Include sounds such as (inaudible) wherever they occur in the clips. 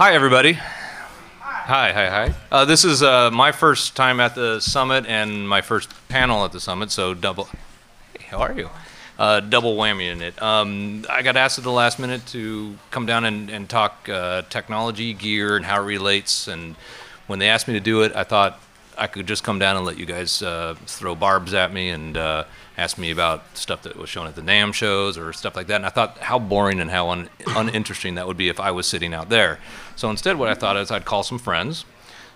Hi, everybody. Hi, hi, hi. Uh, this is uh, my first time at the summit and my first panel at the summit, so double. Hey, how are you? Uh, double whammy in it. Um, I got asked at the last minute to come down and, and talk uh, technology, gear, and how it relates. And when they asked me to do it, I thought I could just come down and let you guys uh, throw barbs at me and uh, ask me about stuff that was shown at the NAMM shows or stuff like that. And I thought how boring and how un- uninteresting that would be if I was sitting out there. So instead, what I thought is I'd call some friends,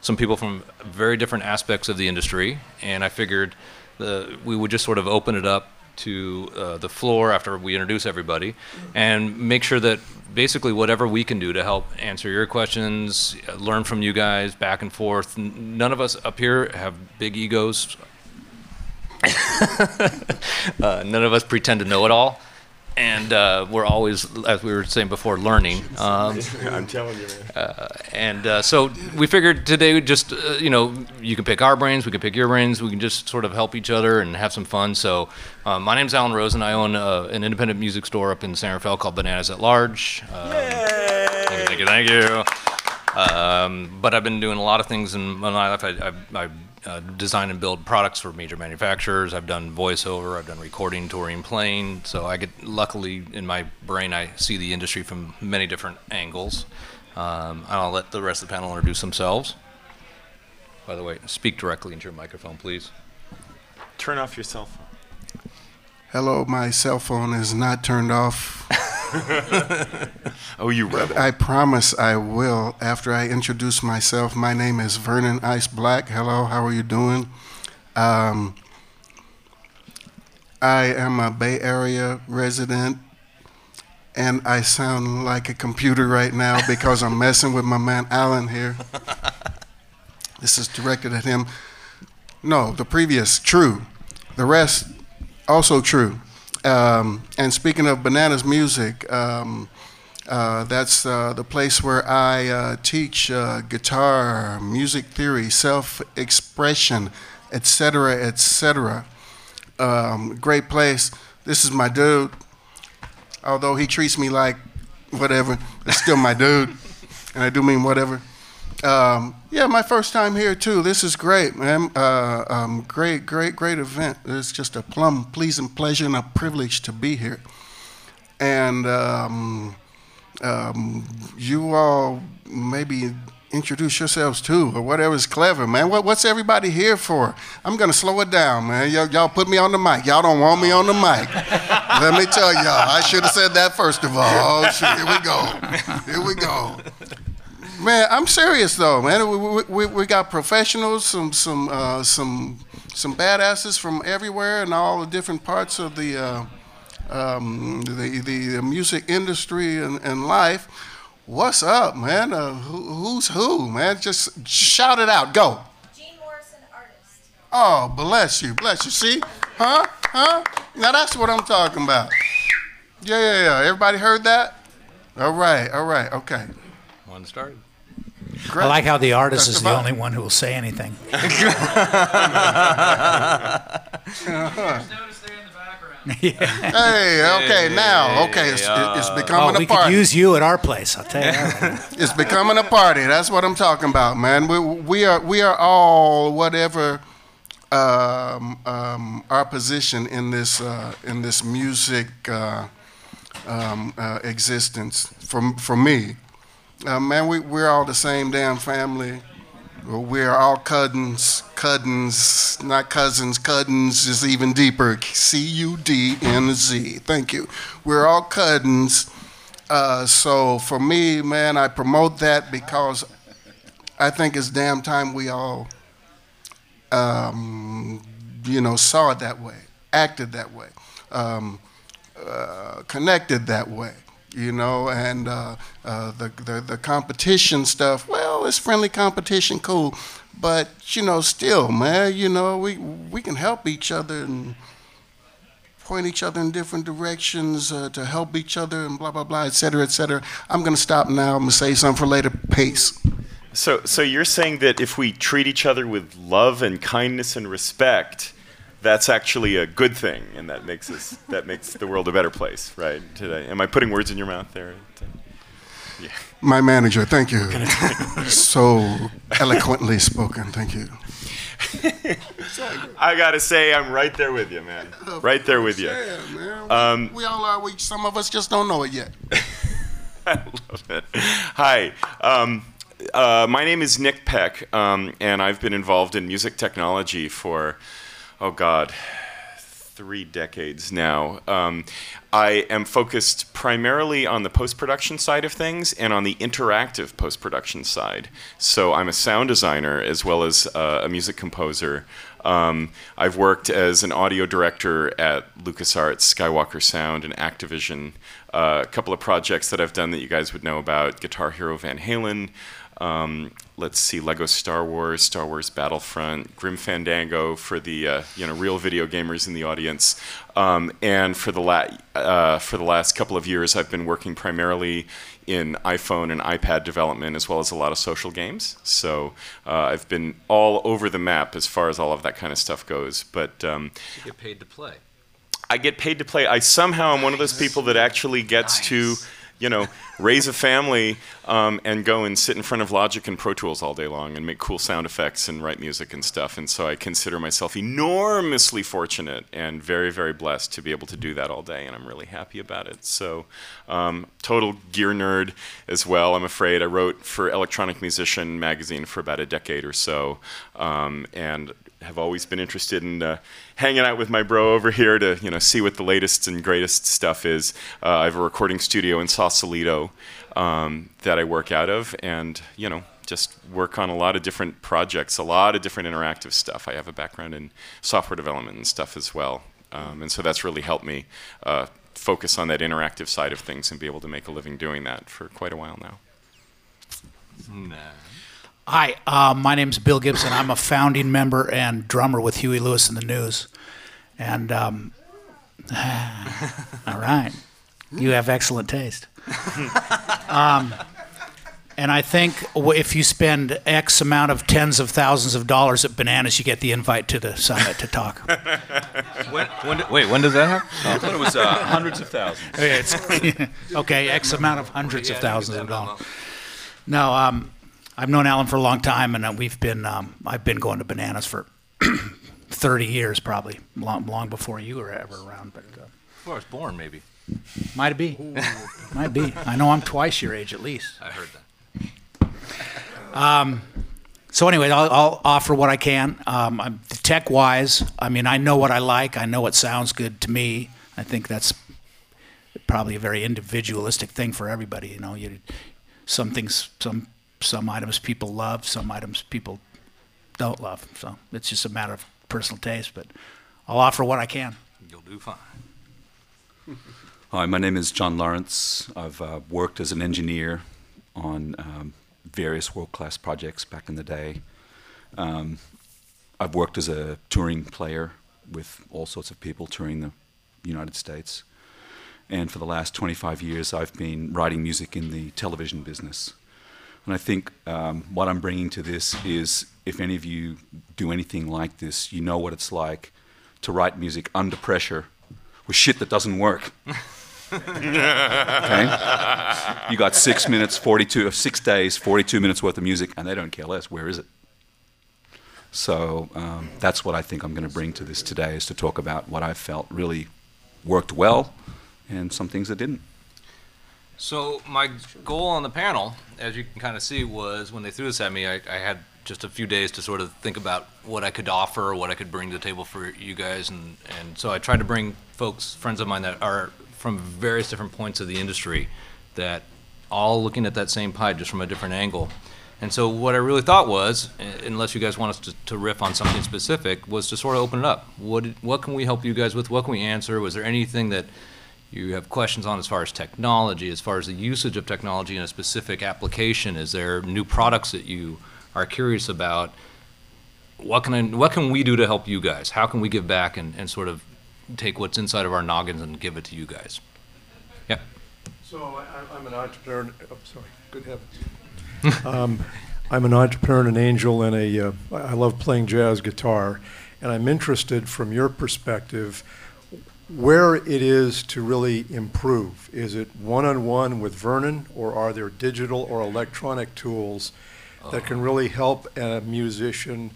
some people from very different aspects of the industry, and I figured the, we would just sort of open it up to uh, the floor after we introduce everybody and make sure that basically whatever we can do to help answer your questions, uh, learn from you guys back and forth. None of us up here have big egos. (laughs) uh, none of us pretend to know it all. And uh, we're always, as we were saying before, learning. (laughs) Um, I'm telling you, man. and uh, so we figured today, we'd just uh, you know, you can pick our brains, we can pick your brains, we can just sort of help each other and have some fun. So, um, my name's Alan Rosen. I own uh, an independent music store up in San Rafael called Bananas at Large. Um, Thank you, thank you, thank you. Um, but I've been doing a lot of things in my life. I, I, I uh, design and build products for major manufacturers. I've done voiceover. I've done recording, touring, playing. So I get luckily in my brain, I see the industry from many different angles. Um, I'll let the rest of the panel introduce themselves. By the way, speak directly into your microphone, please. Turn off your cell phone. Hello, my cell phone is not turned off. (laughs) Oh, you rebel. I promise I will after I introduce myself. My name is Vernon Ice Black. Hello, how are you doing? Um, I am a Bay Area resident, and I sound like a computer right now (laughs) because I'm messing with my man Alan here. This is directed at him. No, the previous, true. The rest, also true. Um, and speaking of bananas music, um, uh, that's uh, the place where I uh, teach uh, guitar, music theory, self-expression, etc., etc. Um, great place. This is my dude. Although he treats me like whatever, it's still my dude, and I do mean whatever. Um, yeah, my first time here too. This is great, man. Uh, um, great, great, great event. It's just a plum pleasing pleasure and a privilege to be here. And um, um, you all maybe introduce yourselves too, or whatever's clever, man. What, what's everybody here for? I'm gonna slow it down, man. Y'all, y'all put me on the mic. Y'all don't want me on the mic. Let me tell y'all, I should have said that first of all. Oh, shit, here we go. Here we go. Man, I'm serious though, man. We, we, we, got professionals, some some uh, some some badasses from everywhere and all the different parts of the uh, um, the, the music industry and, and life. What's up, man? Uh, who, who's who, man? Just shout it out. Go. Gene Morrison, artist. Oh, bless you, bless you. See, huh, huh? Now that's what I'm talking about. Yeah, yeah, yeah. Everybody heard that? All right, all right, okay. One started. Great. I like how the artist That's is the only one who will say anything. (laughs) (laughs) Hey, okay, now, okay, it's, it's Oh, becoming we a could party. use you at our place. I'll tell you. (laughs) It's becoming a party. That's what I'm talking about, man. We, we are we are all whatever um, um, our position in this uh, in this music uh, um, uh, existence. For for me, uh, man, we we're all the same damn family. We're all cousins, cousins, not cousins. Cousins is even deeper. C U D N Z. Thank you. We're all cousins. Uh, so for me, man, I promote that because I think it's damn time we all, um, you know, saw it that way, acted that way, um, uh, connected that way, you know, and uh, uh, the, the the competition stuff. Well, it's friendly competition, cool, but you know, still, man, you know, we we can help each other and point each other in different directions uh, to help each other and blah blah blah, et cetera, et cetera. I'm gonna stop now. I'm gonna say something for later. Peace. So, so you're saying that if we treat each other with love and kindness and respect, that's actually a good thing, and that makes us that makes the world a better place, right? Today, am I putting words in your mouth there? Yeah. My manager, thank you. (laughs) so eloquently spoken, thank you. (laughs) I gotta say, I'm right there with you, man. Right there with you. Yeah, man. Um, we all are. We, some of us just don't know it yet. (laughs) I love it. Hi. Um, uh, my name is Nick Peck, um, and I've been involved in music technology for, oh God, three decades now. Um, I am focused primarily on the post production side of things and on the interactive post production side. So I'm a sound designer as well as uh, a music composer. Um, I've worked as an audio director at LucasArts, Skywalker Sound, and Activision. Uh, a couple of projects that I've done that you guys would know about Guitar Hero Van Halen. Um, let's see, Lego Star Wars, Star Wars Battlefront, Grim Fandango for the uh, you know real video gamers in the audience, um, and for the la- uh, for the last couple of years, I've been working primarily in iPhone and iPad development as well as a lot of social games. So uh, I've been all over the map as far as all of that kind of stuff goes. But um, You get paid to play. I get paid to play. I somehow am one of those people that actually gets to, you know, raise a family um, and go and sit in front of Logic and Pro Tools all day long and make cool sound effects and write music and stuff. And so I consider myself enormously fortunate and very, very blessed to be able to do that all day. And I'm really happy about it. So, um, total gear nerd as well. I'm afraid I wrote for Electronic Musician magazine for about a decade or so, um, and have always been interested in uh, hanging out with my bro over here to you know see what the latest and greatest stuff is. Uh, I have a recording studio in Sausalito um, that I work out of, and you know just work on a lot of different projects, a lot of different interactive stuff. I have a background in software development and stuff as well, um, and so that's really helped me uh, focus on that interactive side of things and be able to make a living doing that for quite a while now. Nah. Hi, uh, my name's Bill Gibson. I'm a founding member and drummer with Huey Lewis and the News. And, um, (sighs) all right, you have excellent taste. (laughs) um, and I think if you spend X amount of tens of thousands of dollars at Bananas, you get the invite to the summit to talk. (laughs) When, when, do- wait, when does that happen? I thought it was uh, hundreds of thousands. (laughs) It's- okay, X amount of hundreds of thousands of dollars. No, um, I've known Alan for a long time, and uh, we've been um, I've been going to bananas for (clears throat) thirty years, probably long, long before you were ever around. But uh, Before I was born, maybe. might be, might be. I know I'm twice your age at least. I heard that. So anyway, I'll, I'll offer what I can. Um, I'm tech wise. I mean, I know what I like. I know what sounds good to me. I think that's probably a very individualistic thing for everybody. You know, you some things, some some items people love, some items people don't love. So it's just a matter of personal taste. But I'll offer what I can. You'll do fine. Hi, my name is John Lawrence. I've uh, worked as an engineer on um, various world class projects back in the day. Um, I've worked as a touring player with all sorts of people touring the United States. And for the last 25 years, I've been writing music in the television business. And I think um, what I'm bringing to this is if any of you do anything like this, you know what it's like to write music under pressure with shit that doesn't work. (laughs) okay? You got six minutes, 42, six days, 42 minutes worth of music, and they don't care less. Where is it? So um, that's what I think I'm going to bring to this today is to talk about what I felt really worked well and some things that didn't. So my goal on the panel, as you can kind of see, was when they threw this at me, I, I had just a few days to sort of think about what I could offer, what I could bring to the table for you guys, and, and so I tried to bring folks, friends of mine that are from various different points of the industry, that all looking at that same pie just from a different angle. And so what I really thought was, unless you guys want us to, to riff on something specific, was to sort of open it up. What what can we help you guys with? What can we answer? Was there anything that you have questions on as far as technology, as far as the usage of technology in a specific application? Is there new products that you are curious about? What can I, what can we do to help you guys? How can we give back and, and sort of take what's inside of our noggins and give it to you guys? Yeah. So I- I'm an entrepreneur, oh, sorry, good heavens. Um, I'm an entrepreneur and an angel and a, uh, I love playing jazz guitar. And I'm interested from your perspective, where it is to really improve. Is it one-on-one with Vernon, or are there digital or electronic tools that can really help a musician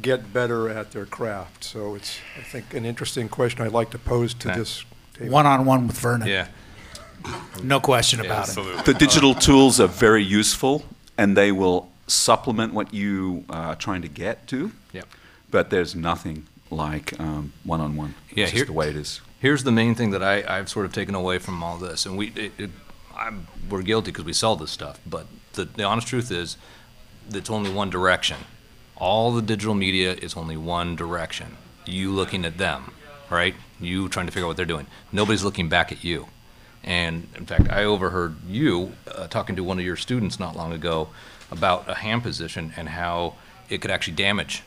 get better at their craft? So it's, I think, an interesting question I'd like to pose to Yeah. this table. One on one with Vernon. Yeah. No question about it. The digital tools are very useful, and they will supplement what you are trying to get to. Yep. But there's nothing like um, one-on-one. Yeah, it's here- the way it is. Here's the main thing that I, I've sort of taken away from all this, and we, it, it, we're guilty because we sell this stuff, but the, the honest truth is, it's only one direction. All the digital media is only one direction. You looking at them, right? You trying to figure out what they're doing. Nobody's looking back at you. And in fact, I overheard you uh, talking to one of your students not long ago about a hand position and how it could actually damage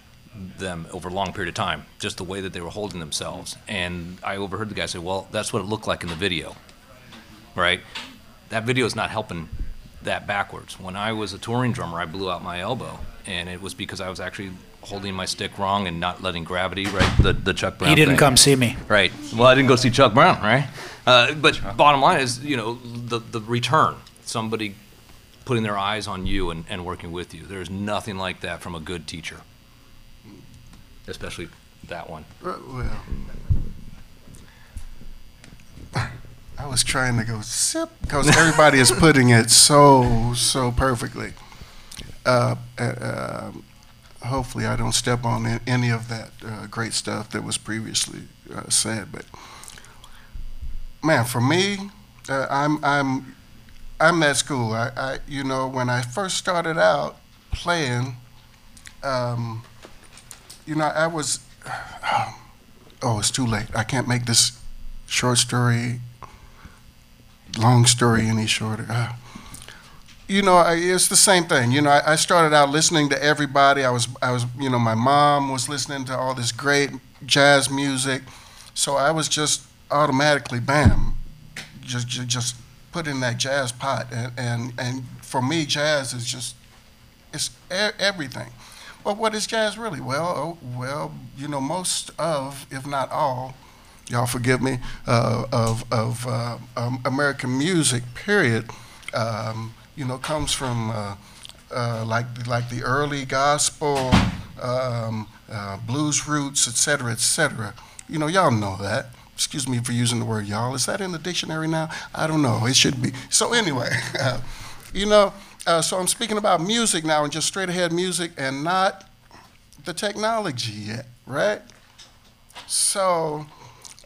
them over a long period of time, just the way that they were holding themselves. And I overheard the guy say, "Well, that's what it looked like in the video." Right? That video is not helping that backwards. When I was a touring drummer, I blew out my elbow, and it was because I was actually holding my stick wrong and not letting gravity, right? The the Chuck Brown. He didn't thing. come see me. Right. Well, I didn't go see Chuck Brown, right? Uh, but bottom line is, you know, the, the return, somebody putting their eyes on you and, and working with you. There's nothing like that from a good teacher, especially that one. Uh, Well, I was trying to go sip because everybody is putting it so so perfectly. Uh, uh, um, hopefully, I don't step on any of that uh, great stuff that was previously uh, said. But man, for me, uh, I'm I'm I'm that school. I, I you know when I first started out playing, um, you know I was (sighs) oh, it's too late. I can't make this short story, long story any shorter. Ah. You know, I, it's the same thing. You know, I, I started out listening to everybody. I was, I was, you know, my mom was listening to all this great jazz music, so I was just automatically, bam, just, just, just put in that jazz pot. And, and, and for me, jazz is just, it's everything. Well, what is jazz really? Well, oh, well, you know, most of, if not all, y'all forgive me, uh, of, of uh, um, American music, period, um, you know, comes from uh, uh, like, like the early gospel, um, uh, blues roots, et cetera, et cetera. You know, y'all know that. Excuse me for using the word y'all. Is that in the dictionary now? I don't know. It should be. So, anyway, (laughs) you know, uh, so I'm speaking about music now and just straight ahead music and not the technology yet, right? So,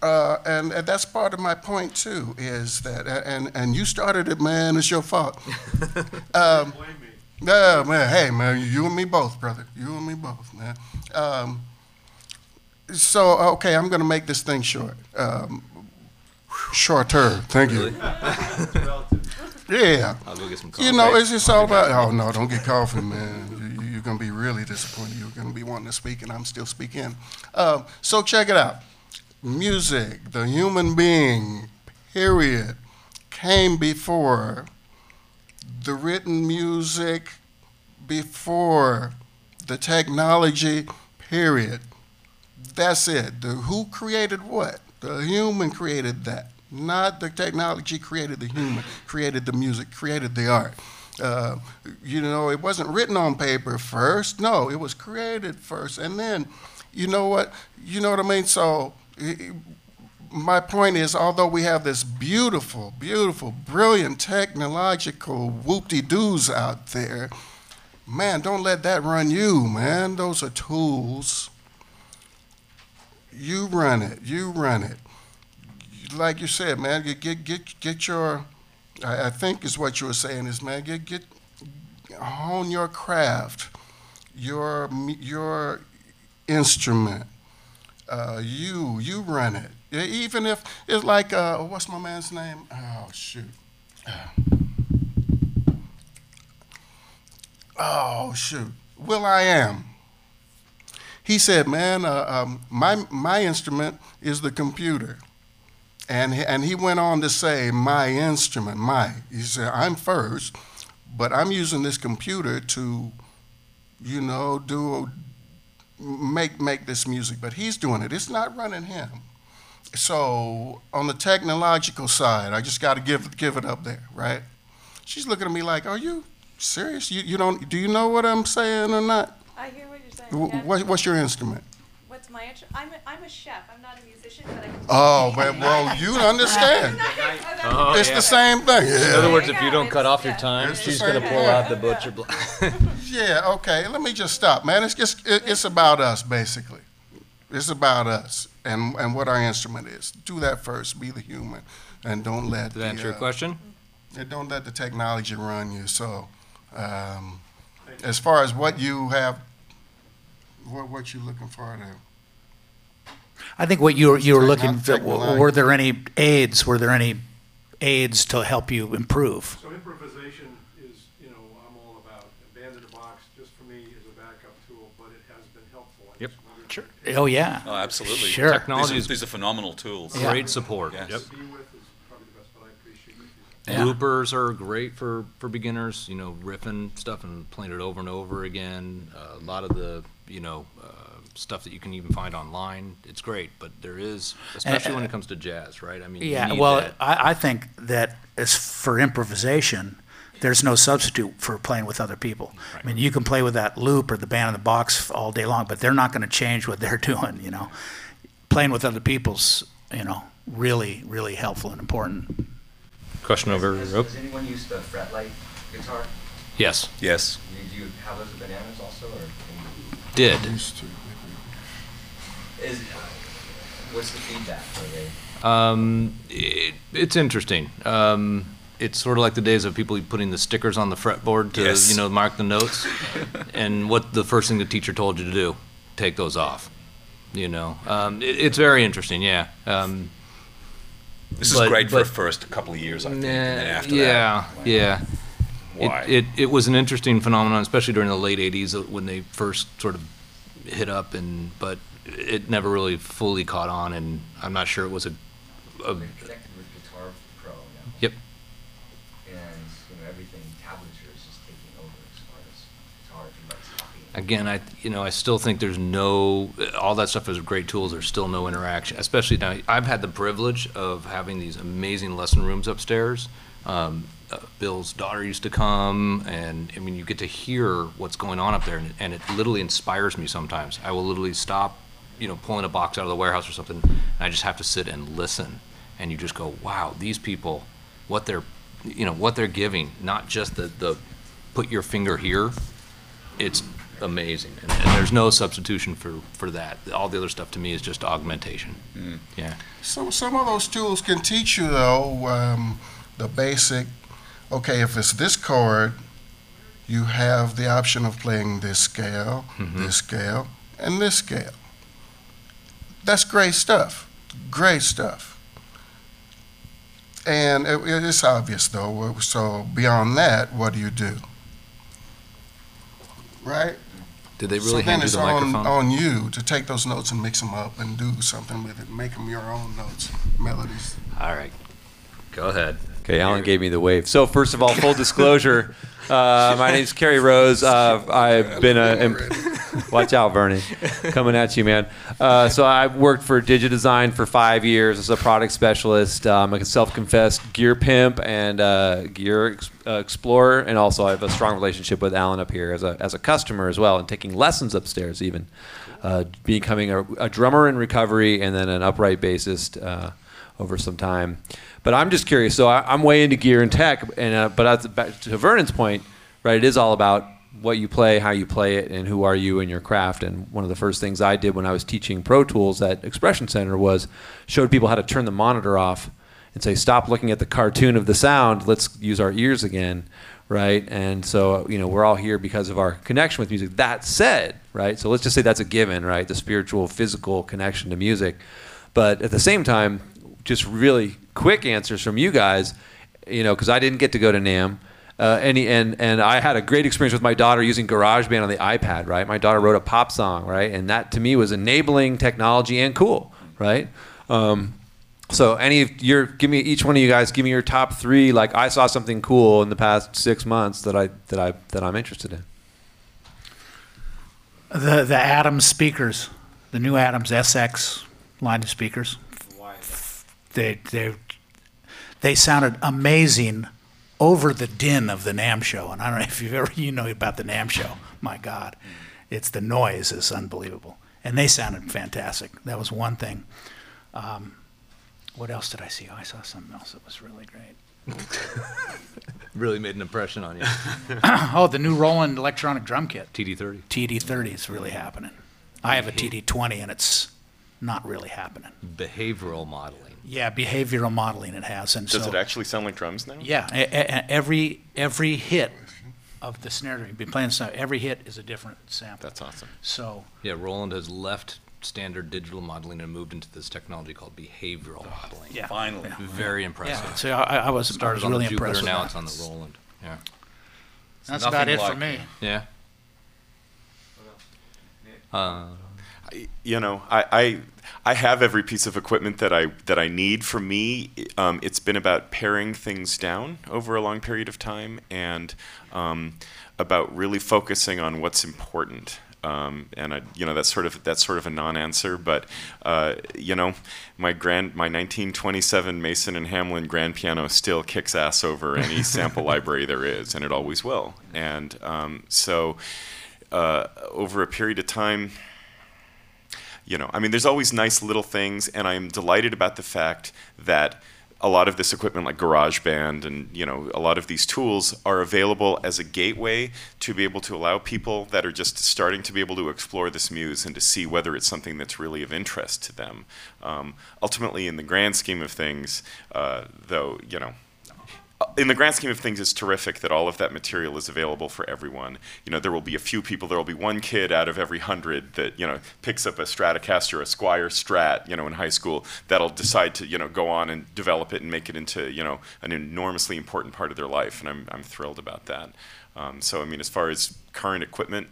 uh, and, and that's part of my point too, is that, and, and you started it, man, it's your fault. (laughs) um, blame me. no, man, hey, man, you and me both, brother. You and me both, man. Um, so, okay, I'm going to make this thing short. Um, shorter, thank you. Yeah. I'll go get some coffee. You know, it's just all about. Oh no, don't get coffee, man. You, you're gonna be really disappointed. You're gonna be wanting to speak, and I'm still speaking. Um, so check it out. Music, the human being, period, came before the written music, before the technology, period. That's it. The, who created what? The human created that. Not the technology created the human, created the music, created the art. Uh, you know, it wasn't written on paper first. No, it was created first. And then, you know what? You know what I mean? So, i- i- my point is, although we have this beautiful, beautiful, brilliant technological whoop-de-doos out there, man, don't let that run you, man. Those are tools. You run it. You run it. Like you said, man, get get get, get your. I, I think is what you were saying is, man, get get hone your craft, your your instrument. Uh, you you run it. Even if it's like uh, what's my man's name? Oh shoot. Oh shoot. will.i.am. He said, "Man, uh, um, my my instrument is the computer." And he, and he went on to say, "My instrument, my." He said, "I'm first, but I'm using this computer to, you know, do make make this music. But he's doing it. It's not running him. so on the technological side, I just got to give give it up there, right? She's looking at me like, "Are you serious? You you don't do you know what I'm saying or not? I hear what you're saying. Wh- yeah. What, what's your instrument?" What's my instrument? I'm a, I'm a chef. I'm not a musician, but I can. Oh, well, well you understand. (laughs) Oh, It's yeah. the same thing. In other Yeah. words, if you you don't cut off your yeah. time, It's the she's gonna same pull thing. out the butcher block. (laughs) Yeah, okay. Let me just stop, man. It's just it, it's about us basically. It's about us and and what our instrument is. Do that first. Be the human, and don't let Did that the, answer your uh, question? and don't let the technology run you. So, um, as far as what you have, what what you looking for there? I think what you were, you were looking, for technological. were there any aids, were there any aids to help you improve? So improvisation is, you know, I'm all about. Band in the box, just for me, is a backup tool, but it has been helpful. I Yep. just wondered Sure. if Oh, yeah. Oh, absolutely. Sure. Technology These is are, these are phenomenal tools. Yeah. great support. Yes. Yep. To be with is probably the best, but I appreciate you. Yeah. Loopers are great for, for beginners, you know, riffing stuff and playing it over and over again. Uh, a lot of the, you know, uh, stuff that you can even find online, it's great, but there is, especially when it comes to jazz, right? I mean, you Yeah, need well, that- I, I think that as for improvisation, there's no substitute for playing with other people. I mean, you can play with that loop or the band in the box all day long, but they're not going to change what they're (laughs) doing, you know. Playing with other people's, you know, really, really helpful and important. Question over, Has, oh, has anyone used the fretlight guitar? yes, Yes. Do you, have those bananas also, or can did. You, is what's the feedback? Are they Um, it, it's interesting. Um, it's sort of like the days of people putting the stickers on the fretboard to, Yes. you know, mark the notes. and what the first thing the teacher told you to do, take those off. You know, um, it, it's very interesting. Yeah. Um, This But- is great for but- the first couple of years, I think. nah, and then after yeah, that, yeah. why? It, it, it was an interesting phenomenon, especially during the late '80s uh, when they first sort of hit up, and but it never really fully caught on, and I'm not sure it was a, a they're connected with Guitar Pro now? Yep. And you know everything tablature is just taking over as far as guitar. Everybody's copying. again, I you know I still think there's no all that stuff is great tools. There's still no interaction, especially now. I've had the privilege of having these amazing lesson rooms upstairs. Um, uh, Bill's daughter used to come, and I mean, you get to hear what's going on up there, and, and it literally inspires me. Sometimes I will literally stop, you know, pulling a box out of the warehouse or something, and I just have to sit and listen, and you just go, wow, these people, what they're, you know, what they're giving, not just the the put your finger here it's amazing, and, and there's no substitution for, for that. All the other stuff to me is just augmentation. Yeah. Some some of those tools can teach you though um, the basic. Okay, if it's this chord, you have the option of playing this scale, this scale, and this scale. That's great stuff. Great stuff. And it, it's obvious though. So beyond that, what do you do? Right. Did they really then hand you it's the on, microphone? on you to take those notes and mix them up and do something with it. Make them your own notes, melodies. All right. Go ahead. Okay, Alan gave me the wave. So first of all, full (laughs) disclosure, uh, my name's Kerry Rose. Uh, I've been a. Watch out, Vernon, coming at you, man. Uh, so I've worked for DigiDesign for five years as a product specialist. Um, I'm a self-confessed gear pimp and uh, gear ex- uh, explorer, and also I have a strong relationship with Alan up here as a as a customer as well, and taking lessons upstairs even, uh, becoming a, a drummer in recovery and then an upright bassist. Over some time. But I'm just curious. So I, I'm way into gear and tech, and uh, but back to Vernon's point, right? It is all about what you play, how you play it, and who are you in your craft. And one of the first things I did when I was teaching Pro Tools at Expression Center was showed people how to turn the monitor off and say, stop looking at the cartoon of the sound. Let's use our ears again, right? And so you know we're all here because of our connection with music. That said, right? So let's just say that's a given, right? The spiritual, physical connection to music. But at the same time, just really quick answers from you guys, you know, because I didn't get to go to NAMM. Uh, and, and and I had a great experience with my daughter using GarageBand on the iPad, right? My daughter wrote a pop song, right? And that to me was enabling technology and cool, right? Um, so any of your give me each one of you guys give me your top three. Like I saw something cool in the past six months that I that I that I'm interested in. The the Adams speakers, the new Adams SX line of speakers, they they they sounded amazing over the din of the NAMM show. And I don't know if you've ever you know about the NAMM show. My God, it's the noise is unbelievable, and they sounded fantastic. That was one thing. Um, what else did I see? Oh, I saw something else that was really great. (laughs) Really made an impression on you. (coughs) oh, the new Roland electronic drum kit. TD30. TD30 is really happening. I have a TD20 and it's not really happening. Behavioral modeling. Yeah, behavioral modeling it has, and Does so it actually sound like drums now? yeah, e- e- every every hit of the snare drum, you've been playing so every hit is a different sample. That's awesome. So Yeah, Roland has left standard digital modeling and moved into this technology called behavioral modeling. yeah, Finally. Very yeah. impressive. So I, I was, I Started was on really the Jupiter, impressed. with now that. it's on the Roland. Yeah. That's nothing about it for like- me. Yeah. Uh, you know, I, I I have every piece of equipment that I that I need. For me, um, it's been about paring things down over a long period of time, and um, about really focusing on what's important. Um, and I, you know, that's sort of that's sort of a non-answer, but uh, you know, my grand my 1927 Mason and Hamlin grand piano still kicks ass over any (laughs) sample library there is, and it always will. And um, so, uh, over a period of time you know, I mean, there's always nice little things, and I'm delighted about the fact that a lot of this equipment, like GarageBand and you know, a lot of these tools, are available as a gateway to be able to allow people that are just starting to be able to explore this muse and to see whether it's something that's really of interest to them. Um, ultimately, in the grand scheme of things, uh, though, you know, in the grand scheme of things, it's terrific that all of that material is available for everyone. You know, there will be a few people. There will be one kid out of every hundred that you know picks up a Stratocaster, a Squier Strat, you know, in high school that'll decide to you know go on and develop it and make it into you know an enormously important part of their life. And I'm I'm thrilled about that. Um, so I mean, as far as current equipment.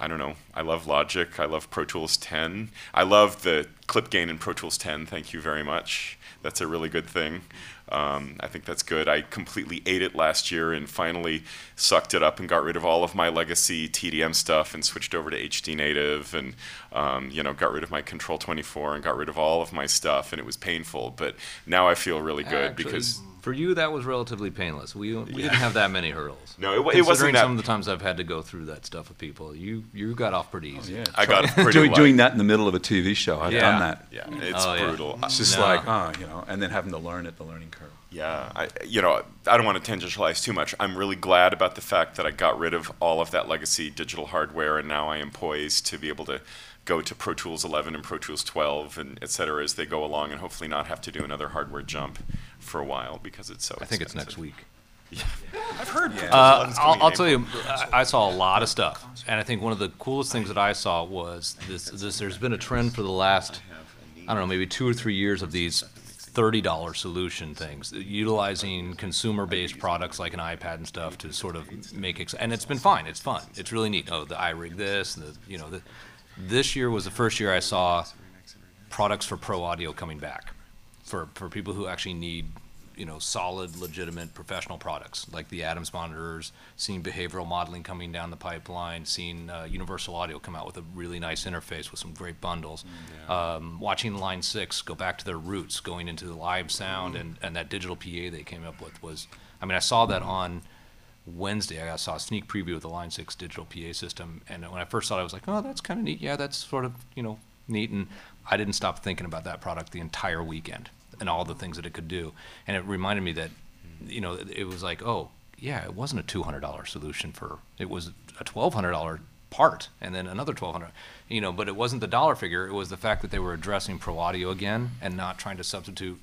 I don't know. I love Logic. I love Pro Tools 10. I love the clip gain in Pro Tools 10. Thank you very much. That's a really good thing. Um, I think that's good. I completely ate it last year and finally sucked it up and got rid of all of my legacy TDM stuff and switched over to HD Native and um, you know got rid of my Control 24 and got rid of all of my stuff and it was painful. But now I feel really good actually, because for you that was relatively painless. We, we didn't have that many hurdles. No, it wa- it wasn't that- some of the times I've had to go through that stuff with people. You you got off pretty easy. Yeah. I got pretty doing, light. doing that in the middle of a TV show. I've Yeah. done that. Yeah, it's Oh, yeah. brutal. It's just No. like, oh, you know, and then having to learn it, the learning curve. Yeah, I, you know, I don't want to tangentialize too much. I'm really glad about the fact that I got rid of all of that legacy digital hardware, and now I am poised to be able to go to Pro Tools 11 and Pro Tools 12 and et cetera as they go along, and hopefully not have to do another hardware jump for a while because it's so. I think it's next week. I've heard. Pro Tools Uh, I'll, I'll tell you, I, I saw a lot of stuff, and I think one of the coolest things that I saw was this. This there's been a trend for the last, I don't know, maybe two or three years of these thirty dollar solution things, utilizing consumer based products like an iPad and stuff to sort of make it. And it's been fine. It's fun. It's really neat. Oh, the iRig this, the you know, the, this year was the first year I saw products for pro audio coming back for for people who actually need you know solid legitimate professional products like the adams monitors seeing behavioral modeling coming down the pipeline seeing uh, universal audio come out with a really nice interface with some great bundles um, watching line 6 go back to their roots going into the live sound and, and that digital pa they came up with was i mean i saw that on Wednesday, I saw a sneak preview of the Line 6 digital PA system, and when I first saw it, I was like, oh, that's kind of neat. Yeah, that's sort of, you know, neat. And I didn't stop thinking about that product the entire weekend and all the things that it could do. And it reminded me that, you know, it was like, oh, yeah, it wasn't a $200 solution for, it was a $1,200 part and then another 1200 you know, but it wasn't the dollar figure. It was the fact that they were addressing pro audio again and not trying to substitute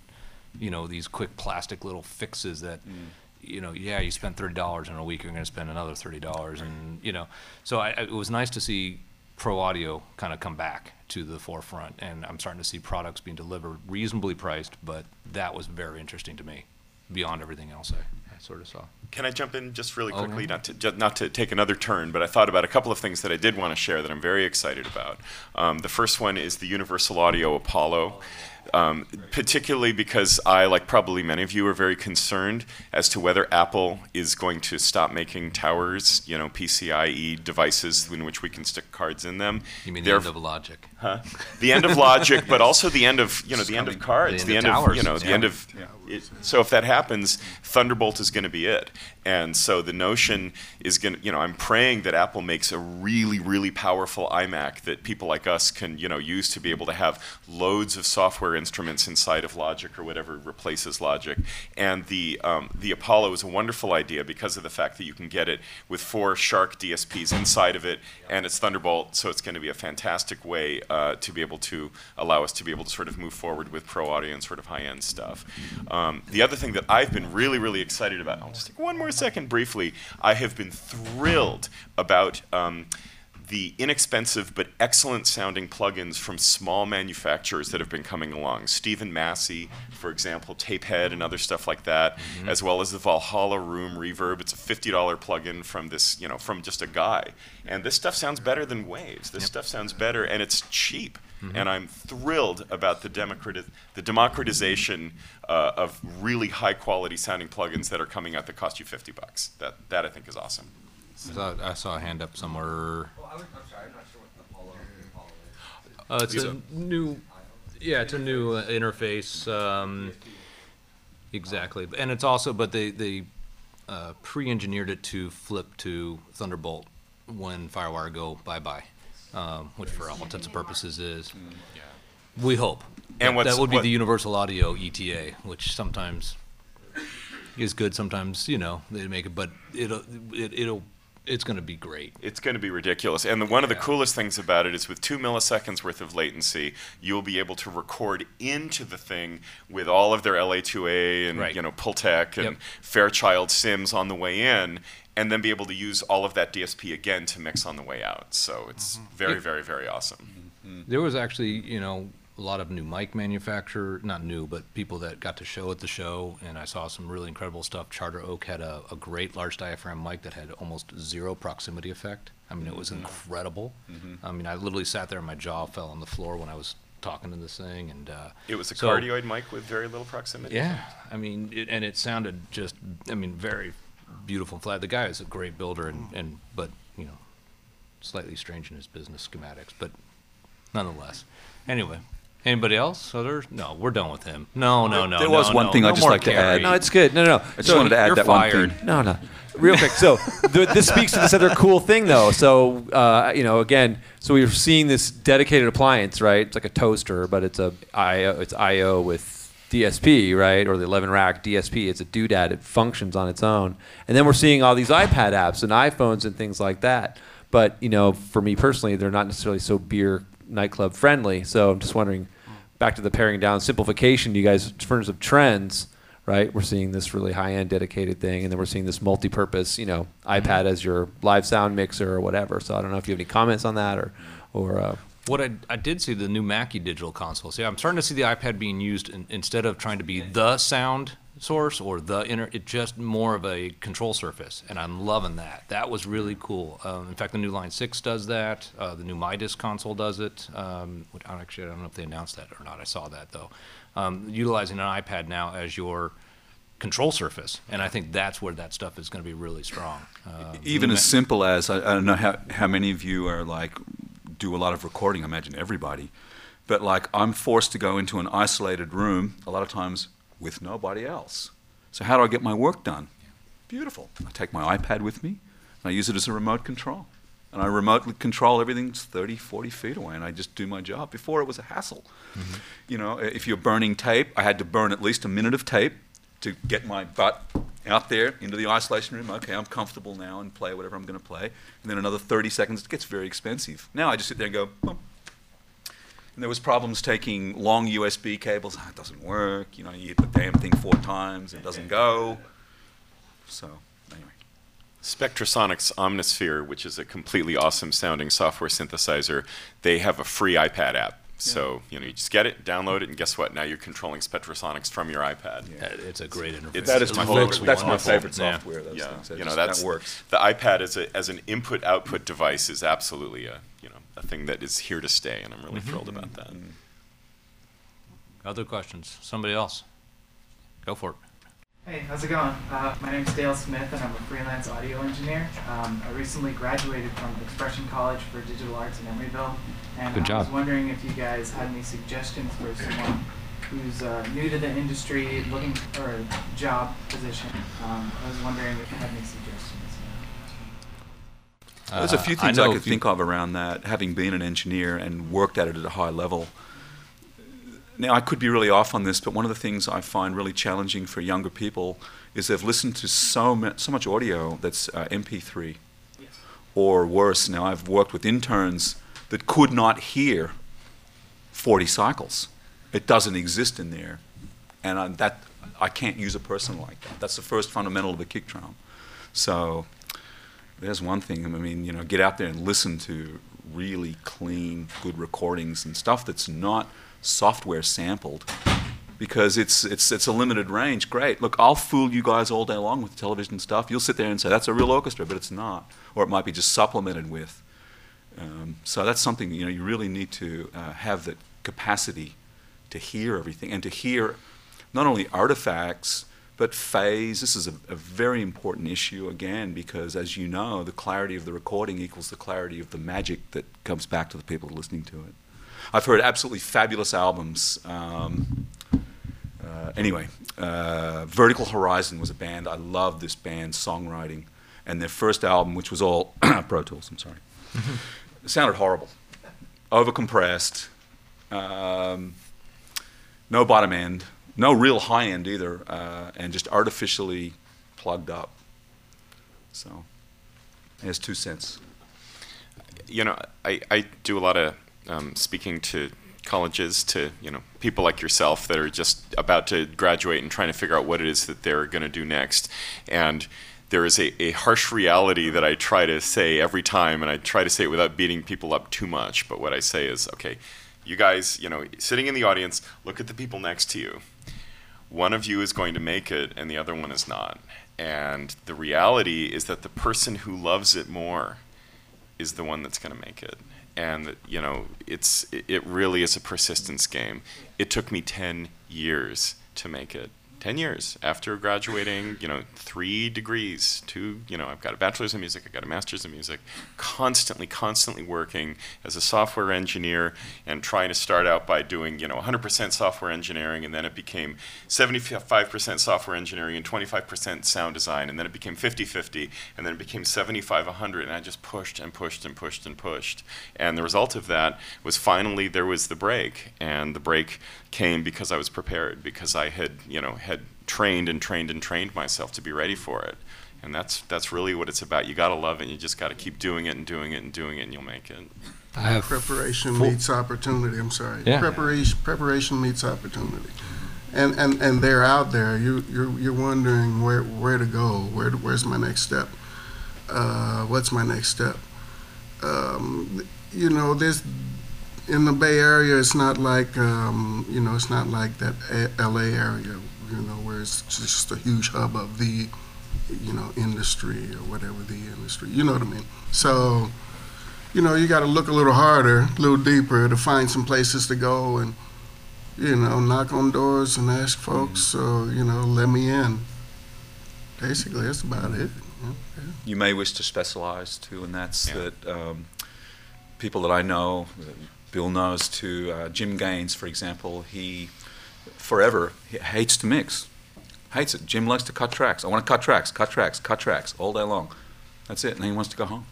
you know these quick plastic little fixes that mm. you know yeah you spent thirty dollars in a week you're going to spend another thirty dollars and you know so I, I- it was nice to see pro audio kind of come back to the forefront and I'm starting to see products being delivered reasonably priced but that was very interesting to me beyond everything else I, I sort of saw Can I jump in just really Oh, quickly, not to ju- not to take another turn, but I thought about a couple of things that I did want to share that I'm very excited about. Um, the first one is the Universal Audio Apollo. Um, particularly because I, like probably many of you, are very concerned as to whether Apple is going to stop making towers, you know, PCIe devices in which we can stick cards in them. You mean the They're- end of logic? Huh? The end of logic, but also the end of you know the end of cards, The the end end of of you towers. know the end of. It, so if that happens, Thunderbolt is going to be it. And so the notion is going to you know I'm praying that Apple makes a really really powerful iMac that people like us can you know use to be able to have loads of software instruments inside of Logic or whatever replaces Logic. And the um, the Apollo is a wonderful idea because of the fact that you can get it with four SHARC DSPs inside of it, and it's Thunderbolt, so it's going to be a fantastic way uh, to be able to allow us to be able to sort of move forward with pro audio and sort of high end stuff. Um, the other thing that I've been really, really excited about, I'll just take one more second briefly. I have been thrilled about. Um, the inexpensive but excellent sounding plugins from small manufacturers that have been coming along. Steven Massey, for example, Tapehead and other stuff like that, as well as the Valhalla Room Reverb. It's a $50 plugin from this, you know, from just a guy. And this stuff sounds better than Waves. This stuff sounds better and it's cheap. And I'm thrilled about the, democrati- the democratization uh, of really high quality sounding plugins that are coming out that cost you 50 bucks. That, that I think is awesome. I saw, I saw a hand up somewhere. Well, I would, I'm sorry, I'm not sure what the Apollo, the Apollo is. Uh, it's These a are- new, yeah, it's a new uh, interface. Um, exactly, and it's also, but they they uh, pre-engineered it to flip to Thunderbolt when FireWire go bye bye, um, which for all intents and purposes is. We hope. And that, what's- that would be what- the Universal Audio ETA, which sometimes is good. Sometimes you know they make it, but it'll it, it'll it's going to be great. It's going to be ridiculous. And the, one of the Yeah. coolest things about it is with two milliseconds worth of latency, you'll be able to record into the thing with all of their LA2A and Right. you know Pultec and Yep. Fairchild Sims on the way in, and then be able to use all of that DSP again to mix on the way out. So it's mm-hmm. very, Yeah. very, very awesome. There was actually, you know, a lot of new mic manufacturer, not new, but people that got to show at the show, and I saw some really incredible stuff. Charter Oak had a, a great large diaphragm mic that had almost zero proximity effect. I mean, it was mm-hmm. incredible. Mm-hmm. I mean, I literally sat there and my jaw fell on the floor when I was talking to this thing, and uh, It was a So- cardioid mic with very little proximity. yeah, I mean, it, and it sounded just, I mean, very beautiful and flat. The guy is a great builder, and, mm. and but you know, slightly strange in his business schematics, but nonetheless. Anyway, anybody else? Other? No, we're done with him. No, no, no. There no, was one no, thing no I'd just more like to add. No, it's good. No, no, no. I just wanted to add you're that fired. one thing. No, no. Real quick. So th- this speaks to this other cool thing, though. So uh, you know, again, so we're seeing this dedicated appliance, right? It's like a toaster, but it's a IO, it's IO with DSP, right? Or the 11 rack DSP. It's a doodad. It functions on its own. And then we're seeing all these iPad apps and iPhones and things like that. But you know, for me personally, they're not necessarily so beer nightclub friendly. So I'm just wondering, back to the paring down simplification. You guys, in terms of trends right? We're seeing this really high-end dedicated thing, and then we're seeing this multi-purpose, you know, iPad as your live sound mixer or whatever. So I don't know if you have any comments on that or, or uh, What I, I did see the new Mackie digital console. See, I'm starting to see the iPad being used in, instead of trying to be the sound source or the inner, it just more of a control surface, and I'm loving that. That was really cool. Um, in fact, the new Line Six does that. Uh, the new Midas console does it. Um, I don't actually, I don't know if they announced that or not. I saw that though. Um, utilizing an iPad now as your control surface, and I think that's where that stuff is going to be really strong. Um, Even as simple as I, I don't know how, how many of you are like do a lot of recording. I imagine everybody, but like I'm forced to go into an isolated room a lot of times with nobody else. So how do I get my work done? Beautiful. I take my iPad with me, and I use it as a remote control. And I remotely control everything that's 30, 40 feet away, and I just do my job. Before it was a hassle. Mm-hmm. You know, if you're burning tape, I had to burn at least a minute of tape to get my butt out there into the isolation room. Okay, I'm comfortable now and play whatever I'm going to play. And then another 30 seconds, it gets very expensive. Now I just sit there and go, boom. And there was problems taking long USB cables. Ah, it doesn't work. You know, you hit the damn thing four times, it doesn't go. So, anyway. Spectrasonics Omnisphere, which is a completely awesome sounding software synthesizer, they have a free iPad app. So you know, you just get it, download it, and guess what? Now you're controlling Spectrasonics from your iPad. Uh, It's a great interface. It's- That is my favorite. That's my wonderful. favorite Yeah. software. Those Yeah, things. You know just- that's that works. The iPad as a as an input output device is absolutely a you know a thing that is here to stay, and I'm really thrilled about that. Other questions? Somebody else? Go for it. Hey, how's it going? Uh, my name's Dale Smith, and I'm a freelance audio engineer. Um, I recently graduated from Expression College for Digital Arts in Emeryville, and Good I job. was wondering if you guys had any suggestions for someone who's uh, new to the industry, looking for a job position. Um, I was wondering if you had any suggestions. There's a few Uh, things I, know could think of around that, having been an engineer and worked at it at a high level. Now, I could be really off on this, but one of the things I find really challenging for younger people is they've listened to so, mu- so much audio that's uh, MP3 or worse. Now, I've worked with interns that could not hear 40 cycles. It doesn't exist in there. And I, that, I can't use a person like that. That's the first fundamental of the kick drum. So there's one thing. I mean, you know, get out there and listen to really clean, good recordings and stuff that's not software sampled because it's it's it's a limited range. Great. Look, I'll fool you guys all day long with television stuff. You'll sit there and say that's a real orchestra, but it's not, or it might be just supplemented with. Um, so that's something you know you really need to uh, have the capacity to hear everything and to hear not only artifacts but phase. This is a, a very important issue again because, as you know, the clarity of the recording equals the clarity of the magic that comes back to the people listening to it. I've heard absolutely fabulous albums. Um, uh, anyway, uh, Vertical Horizon was a band. I love this band's songwriting. And their first album, which was all (coughs) Pro Tools, I'm sorry, (laughs) sounded horrible. Overcompressed, um, no bottom end, no real high end either, uh, and just artificially plugged up. So, there's two cents. you know, I, I do a lot of um, speaking to colleges, to you know people like yourself that are just about to graduate and trying to figure out what it is that they're going to do next. And there is a, a harsh reality that I try to say every time, and I try to say it without beating people up too much. But what I say is, okay, you guys, you know, sitting in the audience, look at the people next to you. One of you is going to make it, and the other one is not. And the reality is that the person who loves it more is the one that's going to make it. And you know, it's it really is a persistence game. It took me 10 years to make it. 10 years after graduating, you know, 3 degrees, two, you know, I've got a bachelor's in music, I've got a master's in music, constantly constantly working as a software engineer and trying to start out by doing, you know, 100% software engineering and then it became 75% software engineering and 25% sound design and then it became 50-50 and then it became 75-100 and I just pushed and pushed and pushed and pushed. And the result of that was finally there was the break and the break came because I was prepared because I had, you know, had trained and trained and trained myself to be ready for it. And that's that's really what it's about. You got to love it. You just got to keep doing it and doing it and doing it and you'll make it. I have Preparation full- meets opportunity. I'm sorry. Yeah. Preparation preparation meets opportunity. And and and they're out there. You you're you're wondering where where to go. Where where's my next step? Uh, what's my next step? Um, you know, there's in the Bay Area. It's not like um, you know. It's not like that A- L.A. area. You know, where it's just a huge hub of the you know industry or whatever the industry. You know what I mean? So you know, you got to look a little harder, a little deeper to find some places to go and, you know, knock on doors and ask folks, so, you know, let me in. Basically, that's about it. Yeah. You may wish to specialize too, and that's Yeah. that um, people that I know, Bill knows too, uh, Jim Gaines, for example, he forever he hates to mix. Hates it. Jim likes to cut tracks. I want to cut tracks, cut tracks, cut tracks all day long. That's it. And then he wants to go home.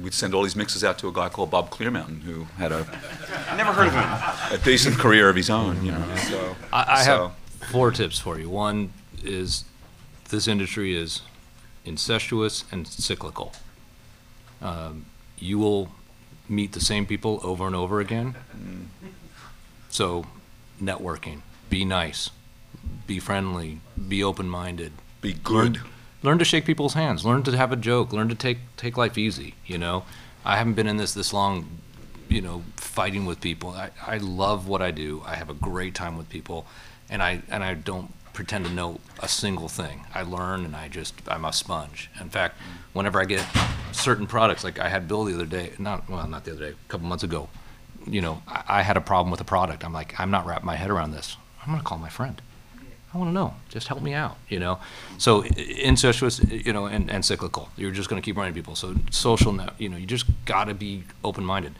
We'd send all these mixes out to a guy called Bob Clearmountain, who had a, (laughs) Never heard of him. a decent career of his own. You know, so I, I so- have four tips for you. One is this industry is incestuous and cyclical. Um, you will meet the same people over and over again. So, networking, be nice, be friendly, be open-minded. be good. Learn to shake people's hands. Learn to have a joke. Learn to take take life easy. You know, I haven't been in this this long. You know, fighting with people. I, I love what I do. I have a great time with people, and I and I don't pretend to know a single thing. I learn, and I just I'm a sponge. In fact, whenever I get certain products, like I had Bill the other day, not well, not the other day, a couple months ago, you know, I, I had a problem with a product. I'm like, I'm not wrapping my head around this. I'm going to call my friend. I want to know. Just help me out, you know? So incestuous, you know, and, and cyclical. You're just going to keep running people. So social, you know, you just got to be open-minded.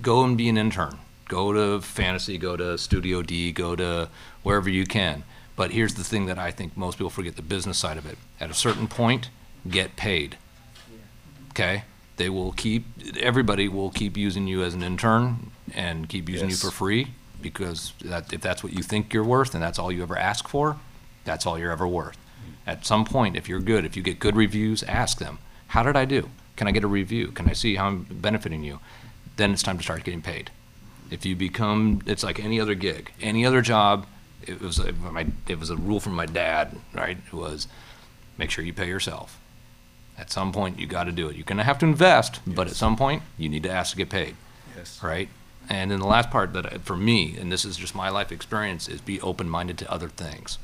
Go and be an intern. Go to Fantasy, go to Studio D, go to wherever you can. But here's the thing that I think most people forget, the business side of it. At a certain point, get paid. Okay? They will keep, everybody will keep using you as an intern and keep using you for free because that, if that's what you think you're worth and that's all you ever ask for, that's all you're ever worth. At some point, if you're good, if you get good reviews, ask them, how did I do? Can I get a review? Can I see how I'm benefiting you? Then it's time to start getting paid. If you become, it's like any other gig, any other job. It was a, my, it was a rule from my dad, right? It was make sure you pay yourself. At some point, you got to do it. You're going to have to invest, but at some point, you need to ask to get paid, Yes. right? And then the last part that I- for me, and this is just my life experience, is be open-minded to other things.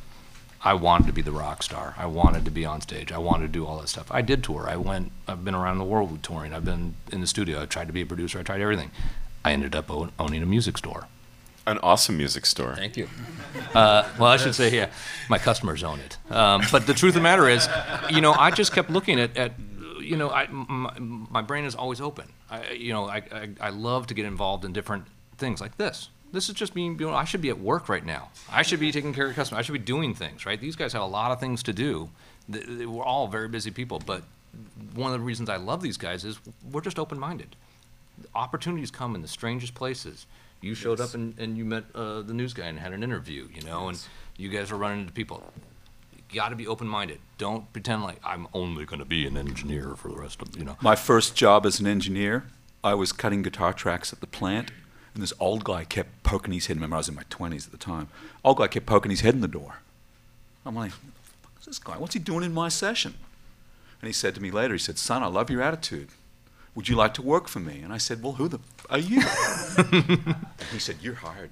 I wanted to be the rock star. I wanted to be on stage. I wanted to do all that stuff. I did tour. I went. I've been around the world with touring. I've been in the studio. I tried to be a producer. I tried everything. I ended up own, owning a music store. An awesome music store. Thank you. Uh, well, I should say, yeah, my customers own it. Um, but the truth of the matter is, you know, I just kept looking at, at you know, I, my, my brain is always open. I, you know, I, I, I love to get involved in different things like this. This is just me, you know, I should be at work right now. I should be taking care of customers. I should be doing things, right? These guys have a lot of things to do. Th- th- We're all very busy people, but one of the reasons I love these guys is we're just open-minded opportunities come in the strangest places. You showed up and, and you met uh, the news guy and had an interview, you know, and you guys are running into people. You got to be open minded. Don't pretend like I'm only going to be an engineer for the rest of, you know. My first job as an engineer, I was cutting guitar tracks at the plant, and this old guy kept poking his head. Remember, I was in my 20s at the time. Old guy kept poking his head in the door. I'm like, what the fuck is this guy? What's he doing in my session? And he said to me later, he said, son, I love your attitude. Would you like to work for me? And I said, well, who the f- are you? and (laughs) he said, you're hired.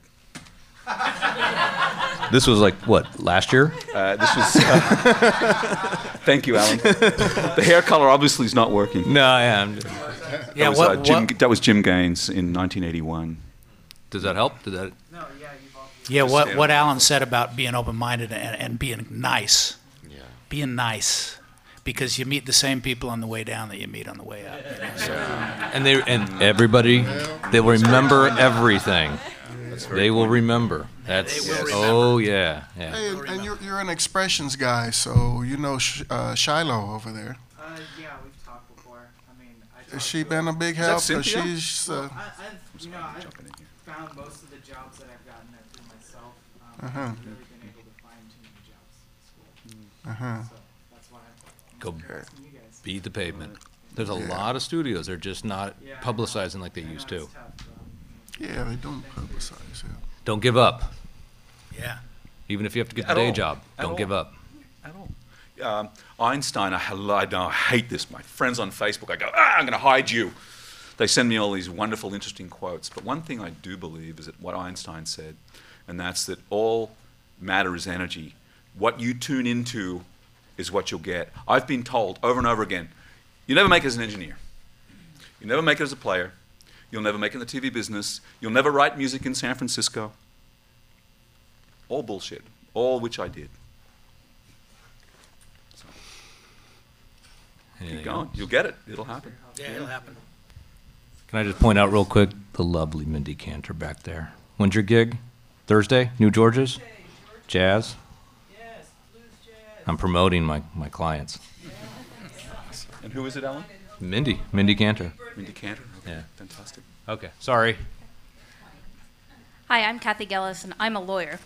(laughs) This was like, what, last year? Uh, this was. (laughs) thank you, Alan. the hair color obviously is not working. No, I am. That Yeah, was, what- uh, Jim, what- that was Jim Gaines in 1981. Does that help? Did that? No, yeah, you've all. Yeah, what, what. Alan said about being open-minded and, and being nice. Yeah. Being nice. Because you meet the same people on the way down that you meet on the way up. you know, so- (laughs) And they and everybody, they will remember everything. They will remember. That's They will oh yeah, yeah. Hey, and, and you're, you're an expressions guy, so you know Sh- uh, Shiloh over there. Uh, yeah, we've talked before. I mean, I. Has she been a big that help? 'Cause Cynthia? she's, uh, I, I've, you know, I've found most of the jobs that I've gotten there through myself. Um, Uh-huh. I've really been able to find too many jobs at school. uh-huh. So that's why I'm Go asking you guys. beat the pavement. There's a Yeah. lot of studios. They're just not Yeah, publicizing like they used to. tough, Yeah, they don't publicize it. Don't give up. yeah. Even if you have to get the At day all. job, At don't all. give up. At all. Um, Einstein, I, I, know, I hate this. My friends on Facebook, I go, ah, I'm going to hide you. They send me all these wonderful, interesting quotes. But one thing I do believe is that what Einstein said, and that's that all matter is energy. What you tune into is what you'll get. I've been told over and over again, you never make it as an engineer. You never make it as a player. You'll never make it in the TV business. You'll never write music in San Francisco. All bullshit. All which I did. Anything Keep going. else? You'll get it. It'll happen. Yeah, it'll happen. Can I just point out real quick the lovely Mindy Cantor back there? When's your gig? Thursday? New George's? Jazz? Yes, blues jazz. I'm promoting my, my clients. And who is it, Alan? Mindy, Mindy Cantor. Mindy Cantor. Okay. Yeah. Fantastic. Okay, sorry. Hi, I'm Cathy Gellis, and I'm a lawyer.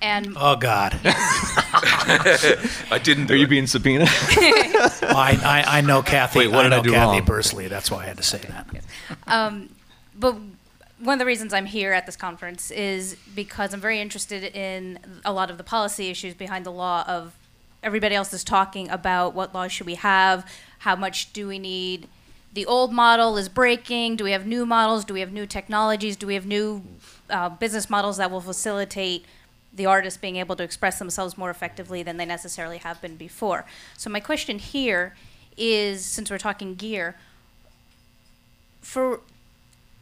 And Oh, God. (laughs) I didn't. Are you being subpoenaed? (laughs) Well, I, I, I know Cathy. Wait, what did know I do Cathy wrong? personally. That's why I had to say that. um, but one of the reasons I'm here at this conference is because I'm very interested in a lot of the policy issues behind the law of everybody else is talking about what laws should we have, how much do we need. The old model is breaking. Do we have new models? Do we have new technologies? Do we have new uh, business models that will facilitate the artists being able to express themselves more effectively than they necessarily have been before? So my question here is, since we're talking gear, for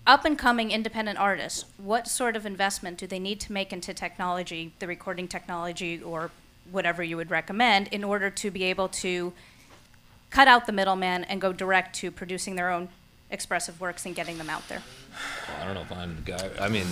up and coming independent artists, what sort of investment do they need to make into technology, the recording technology, or whatever you would recommend, in order to be able to cut out the middleman and go direct to producing their own expressive works and getting them out there? I don't know if I'm the guy. I mean,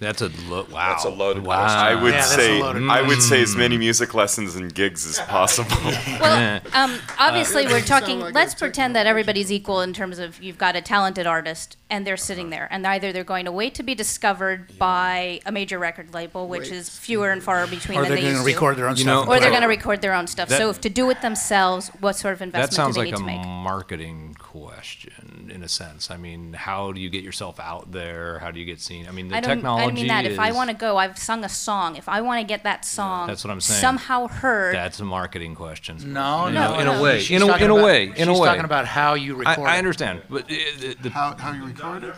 that's a lo- wow. That's a loaded wow. question. I would Yeah, say I would say as Mm. many music lessons and gigs as possible. (laughs) Well, um, obviously, Uh, we're talking. like let's pretend that everybody's equal in terms of you've got a talented artist and they're sitting there, and either they're going to wait to be discovered by a major record label, which Wait. is fewer and far between Or than they're they going to to, record their own You stuff. know- or they're going to record their own stuff. That- so, if to do it themselves, what sort of That investment sounds do they like need a to make? marketing question in a sense. I mean, how do you get yourself out there? How do you get seen? I mean, the I don't, technology I mean that. If I want to go, I've sung a song. If I want to get that song That's what I'm saying. somehow heard, That's a marketing question. No, In no, a- in no. a way. She's In a- talking in a about- way. In a she's way. talking about how you I, record. I it. understand, but uh, the, the, How, how you record it?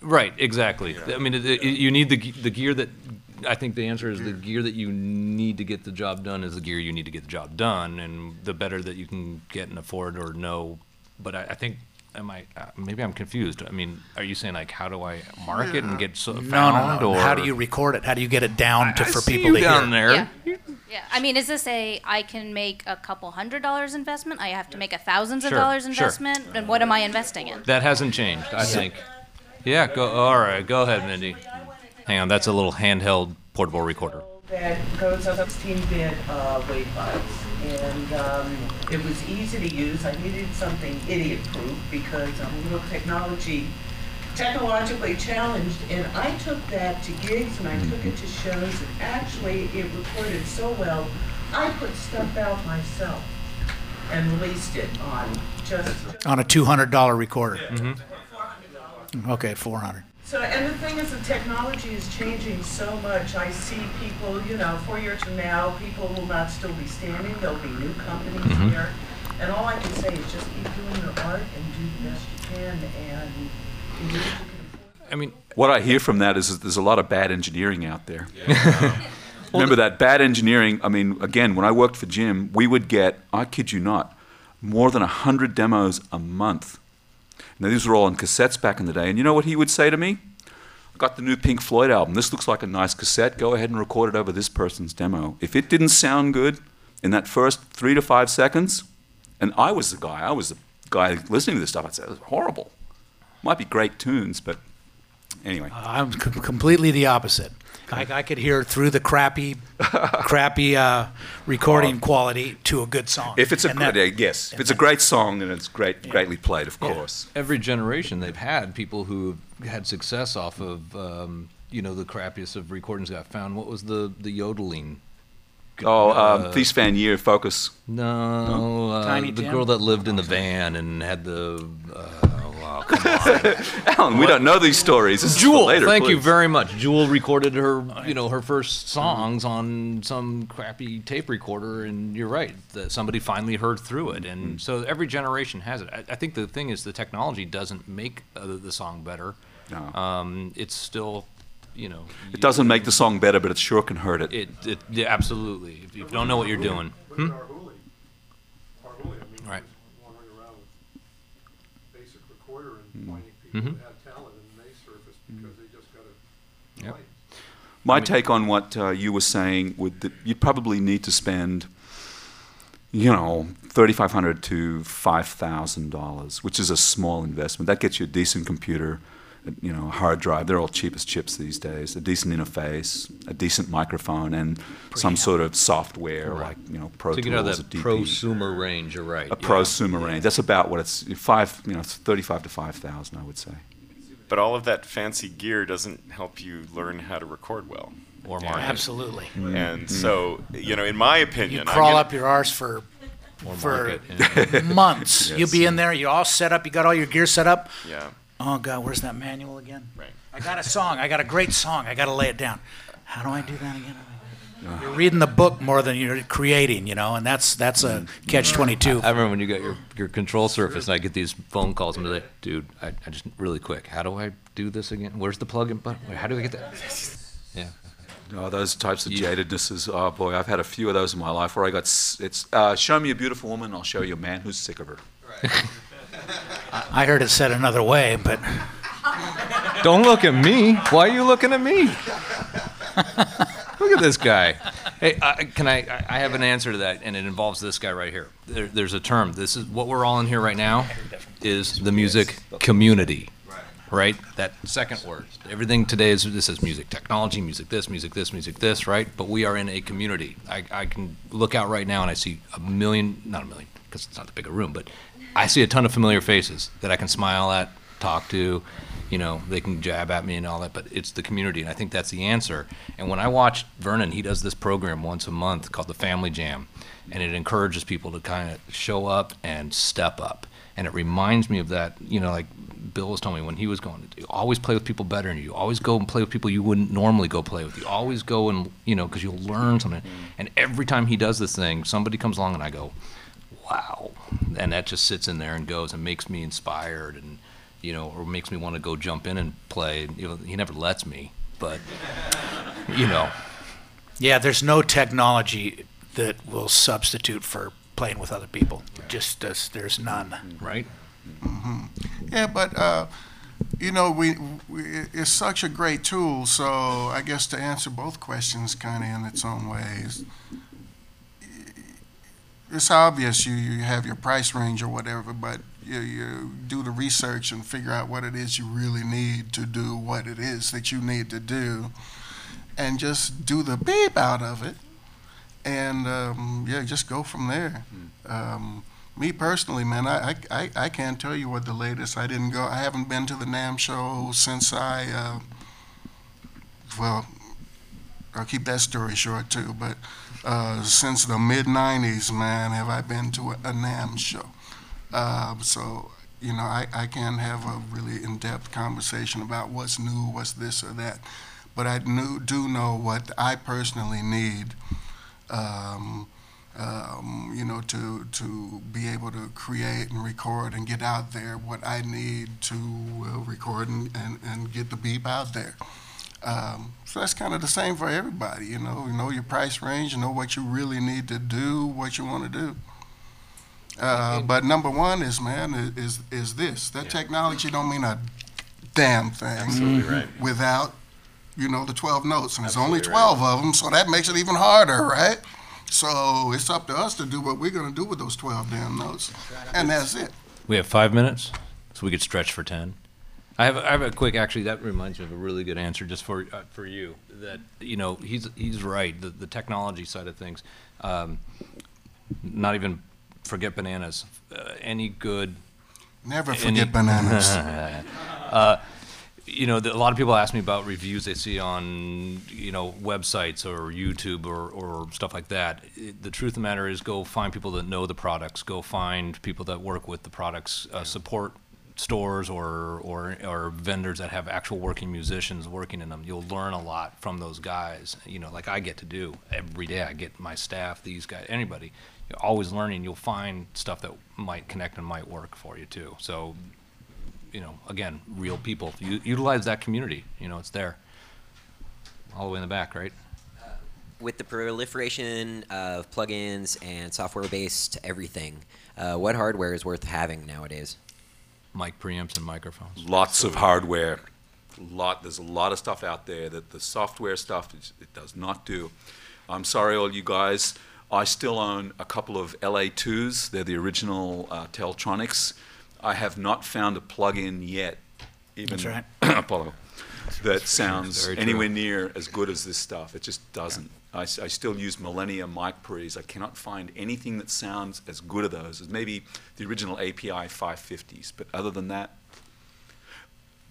Right, exactly. I mean, it, it, you need the the gear that. I think the answer is the gear that you need to get the job done is the gear you need to get the job done, and the better that you can get and afford or know. But I, I think, am I? Uh, maybe I'm confused. I mean, are you saying like, how do I market and get so No, found? no, no. Or How do you record it? How do you get it down to I for see people you to down hear? there? Yeah. Yeah, I mean, is this a I can make a couple hundred dollars investment? I have to make a thousands of Sure, dollars sure. investment, and what am I investing in? That hasn't changed. I think. Yeah. Go. All right. Go ahead, Mindy. Hang on. That's a little handheld portable recorder. that goes on 16-bit uh, wave files, and um, it was easy to use. I needed something idiot-proof because I'm a little technology, technologically challenged, and I took that to gigs and I took it to shows, and actually it recorded so well, I put stuff out myself and released it on just. On a two hundred dollar recorder. Okay, four hundred. So, and the thing is, the technology is changing so much. I see people, you know, four years from now, people will not still be standing. There'll be new companies Mhm. here. And all I can say is just keep doing your art and do the best you can and you can. I mean, What I hear from that is that there's a lot of bad engineering out there. (laughs) Remember that bad engineering? I mean, again, when I worked for Jim, we would get, I kid you not, more than 100 demos a month. Now, these were all on cassettes back in the day. And you know what he would say to me? I got the new Pink Floyd album. This looks like a nice cassette. Go ahead and record it over this person's demo. If it didn't sound good in that first three to five seconds, and I was the guy, I was the guy listening to this stuff, I'd say, it was horrible. Might be great tunes, but anyway. I'm com- completely the opposite. I, I could hear through the crappy, (laughs) crappy uh, recording quality to a good song. If it's a And great, that- yes, if it's a great song and it's great, greatly played, of course. every generation they've had people who had success off of um, you know the crappiest of recordings got found. What was the the yodeling? Oh, Uh, um, Thijs van Leer, Focus. No, uh, Tiny the Tim? girl that lived in the van and had the. Uh, wow, come on. (laughs) Alan, we don't know these stories. This is Jewel, later, thank you very much. Jewel recorded her, you know, her first songs on some crappy tape recorder, and you're right. That somebody finally heard through it, and so every generation has it. I, I think the thing is, the technology doesn't make uh, the, the song better. No. Um, it's still, you know, It doesn't make the song better, but it sure can hurt it. It, it yeah, absolutely. If you don't know what you're doing, hmm? Right. wandering around with basic recorder and finding Mhm. people that had talent and they surfaced because they just got it Yep. right. My take on what uh, you were saying would that you probably need to spend, you know, thirty-five hundred to five thousand dollars, which is a small investment. That gets you a decent computer, you know, a hard drive. They're all cheap as chips these days. A decent interface, a decent microphone, and some sort of software like you know Pro to Tools, get out or of that prosumer range, you're right. a yeah. prosumer range. That's about what it's five. You know, it's thirty-five to five thousand, I would say. But all of that fancy gear doesn't help you learn how to record well. Or Yeah. market. Absolutely. Mm-hmm. And mm-hmm. so, you know, in my You opinion, I'm crawl gonna- up your arse for for market. yeah. (laughs) months. Yes. You'll be in there. You're all set up. You got all your gear set up. Yeah. Oh God, where's that manual again? Right. I got a song. I got a great song. I got to lay it down. How do I do that again? You're reading the book more than you're creating, you know, and that's that's a catch twenty two. I remember when you got your, your control surface, and I get these phone calls, and I'm like, dude, I, I just really quick, how do I do this again? Where's the plug-in button? How do I get that? (laughs) Yeah. Oh, those types of Yeah. jadednesses. Oh boy, I've had a few of those in my life where I got. It's uh, show me a beautiful woman, I'll show you a man who's sick of her. (laughs) I heard it said another way, but Don't look at me. Why are you looking at me? look at this guy. Hey, uh, can I? I- have an answer to that, and it involves this guy right here. There, there's a term. This is what we're all in here right now. Is the music community? Right. That second word. Everything today is this is music technology, music this, music this, music this. Right. But we are in a community. I, I can look out right now and I see a million, not a million, because it's not the bigger room, but I see a ton of familiar faces that I can smile at, talk to, you know, they can jab at me and all that, but it's the community, and I think that's the answer. And when I watch Vernon, he does this program once a month called the Family Jam, and it encourages people to kind of show up and step up. And it reminds me of that, you know, like Bill was telling me when he was going, you always play with people better than you. Always go and play with people you wouldn't normally go play with. You always go and, you know, because you'll learn something. And every time he does this thing, somebody comes along and I go, wow. And that just sits in there and goes and makes me inspired and, you know, or makes me want to go jump in and play. You know, he never lets me, but, (laughs) you know, Yeah, there's no technology that will substitute for playing with other people. Just there's, there's none. right? Mm-hmm. Yeah, but uh, you know, we, we it's such a great tool. So I guess to answer both questions, kind of in its own ways, it's obvious you you have your price range or whatever, but you you do the research and figure out what it is you really need to do what it is that you need to do, and just do the beep out of it, and um, yeah, just go from there. Um, me personally, man, I, I, I, I can't tell you what the latest. I didn't go. I haven't been to the NAMM show since I. Uh, well, I'll keep that story short too. But uh, since the mid '90s, man, have I been to a, a NAMM show? Uh, so you know, I, I can't have a really in-depth conversation about what's new, what's this or that. But I knew, do know what I personally need. Um, um, you know, to to be able to create and record and get out there what I need to uh, record and, and, and get the beep out there. Um, so that's kind of the same for everybody, you know. You know your price range, you know what you really need to do, what you want to do. Uh, but number one is, man, is is, is this that technology don't mean a damn thing Absolutely right. without, you know, the 12 notes, and there's only Absolutely right. 12 of them, so that makes it even harder, right? So it's up to us to do what we're going to do with those 12 damn notes, and that's it. We have five minutes, so we could stretch for ten. I have, I have a quick. Actually, that reminds me of a really good answer just for uh, for you. That you know, he's he's right. The the technology side of things. Um, not even forget bananas. Uh, any good. Never forget bananas. (laughs) uh, you know, the, a lot of people ask me about reviews they see on, you know, websites or YouTube or, or stuff like that. It- the truth of the matter is, go find people that know the products. Go find people that work with the products. Uh, support stores or, or or vendors that have actual working musicians working in them. You'll learn a lot from those guys. You know, like I get to do every day. I get my staff, these guys, anybody. You're always learning. You'll find stuff that might connect and might work for you too. So you know, again, real people. U- utilize that community. You know, it's there. All the way in the back, right? with the proliferation of plugins and software-based everything, uh, what hardware is worth having nowadays? Mic preamps and microphones. Lots of hardware. Lot. There's a lot of stuff out there that the software stuff is, it does not do. I'm sorry, all you guys. I still own a couple of LA2s. They're the original uh, Teletronix. I have not found a plug-in yet, even That's right. (coughs) Apollo, that sounds anywhere near as good as this stuff. It just doesn't. I, I still use Millennia mic pre's. I cannot find anything that sounds as good as those as maybe the original API 550s. But other than that,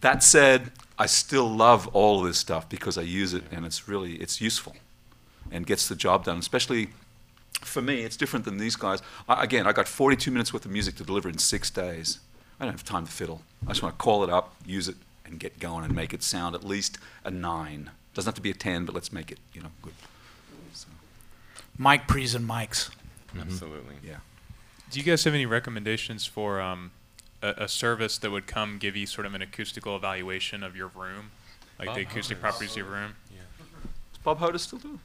that said, I still love all this stuff because I use it and it's really it's useful and gets the job done. Especially for me, it's different than these guys. I, again, I got 42 minutes worth of music to deliver in six days. I don't have time to fiddle. I just want to call it up, use it, and get going and make it sound at least a nine. Doesn't have to be a ten, but let's make it you know good. So, mic pre's and mics. Absolutely. yeah. Do you guys have any recommendations for um, a, a service that would come give you sort of an acoustical evaluation of your room, like Oh, the acoustic properties of your room? Yeah. Does Bob Hoda still do?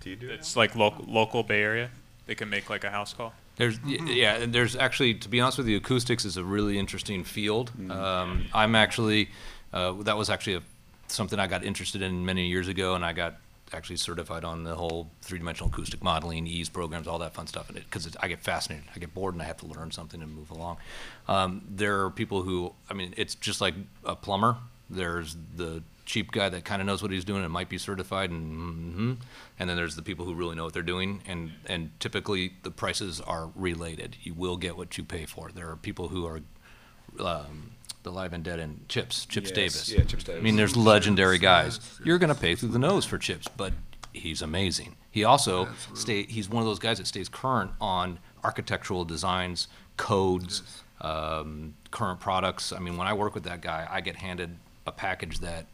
Do you do It's like local local Bay Area. They can make like a house call. There's y- yeah, and there's actually to be honest with you, acoustics is a really interesting field. Mm-hmm. Um, I'm actually Uh, that was actually a, something I got interested in many years ago, and I got actually certified on the whole three-dimensional acoustic modeling, EASE programs, all that fun stuff. And Because I get fascinated, I get bored, and I have to learn something and move along. Um, there are people who, I mean, it's just like a plumber. There's the cheap guy that kind of knows what he's doing and might be certified, and mm-hmm. and then there's the people who really know what they're doing. And and typically the prices are related. You will get what you pay for. There are people who are. Um, the live and dead and Chips, Chips Yes, Davis. yeah, Chips Davis. I mean, there's legendary guys. You're going to pay through the nose for Chips, but he's amazing. He also stay. He's one of those guys that stays current on architectural designs, codes, um, current products. I mean, when I work with that guy, I get handed a package that,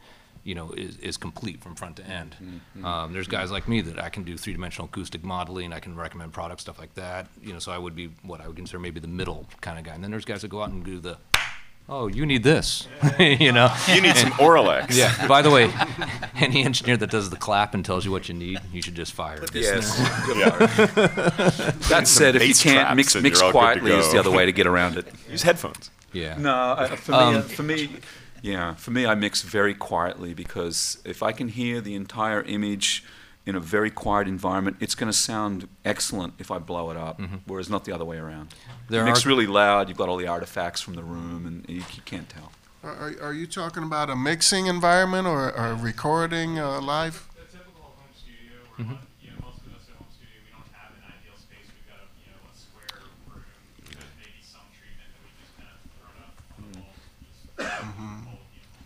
you know, is, is complete from front to end. Mhm. Um, there's guys like me that I can do three-dimensional acoustic modeling. I can recommend products, stuff like that. You know, so I would be what I would consider maybe the middle kind of guy. And then there's guys that go out and do the oh, you need this, (laughs) you know. You need some Auralex. (laughs) Yeah. By the way, (laughs) any engineer that does the clap and tells you what you need, you should just fire. him. Yes. Yeah. That said, if you Bass can't traps mix and mix you're all good to quietly is go. the other way to get around it. Use headphones. Yeah. No, I, for me, Um, for me, yeah, for me, I mix very quietly because if I can hear the entire image in a very quiet environment, it's going to sound excellent if I blow it up. Mhm. Whereas not the other way around. There you mix really loud, you've got all the artifacts from the room, and you, you can't tell. Are, are- are you talking about a mixing environment or, or recording uh, live? Mhm.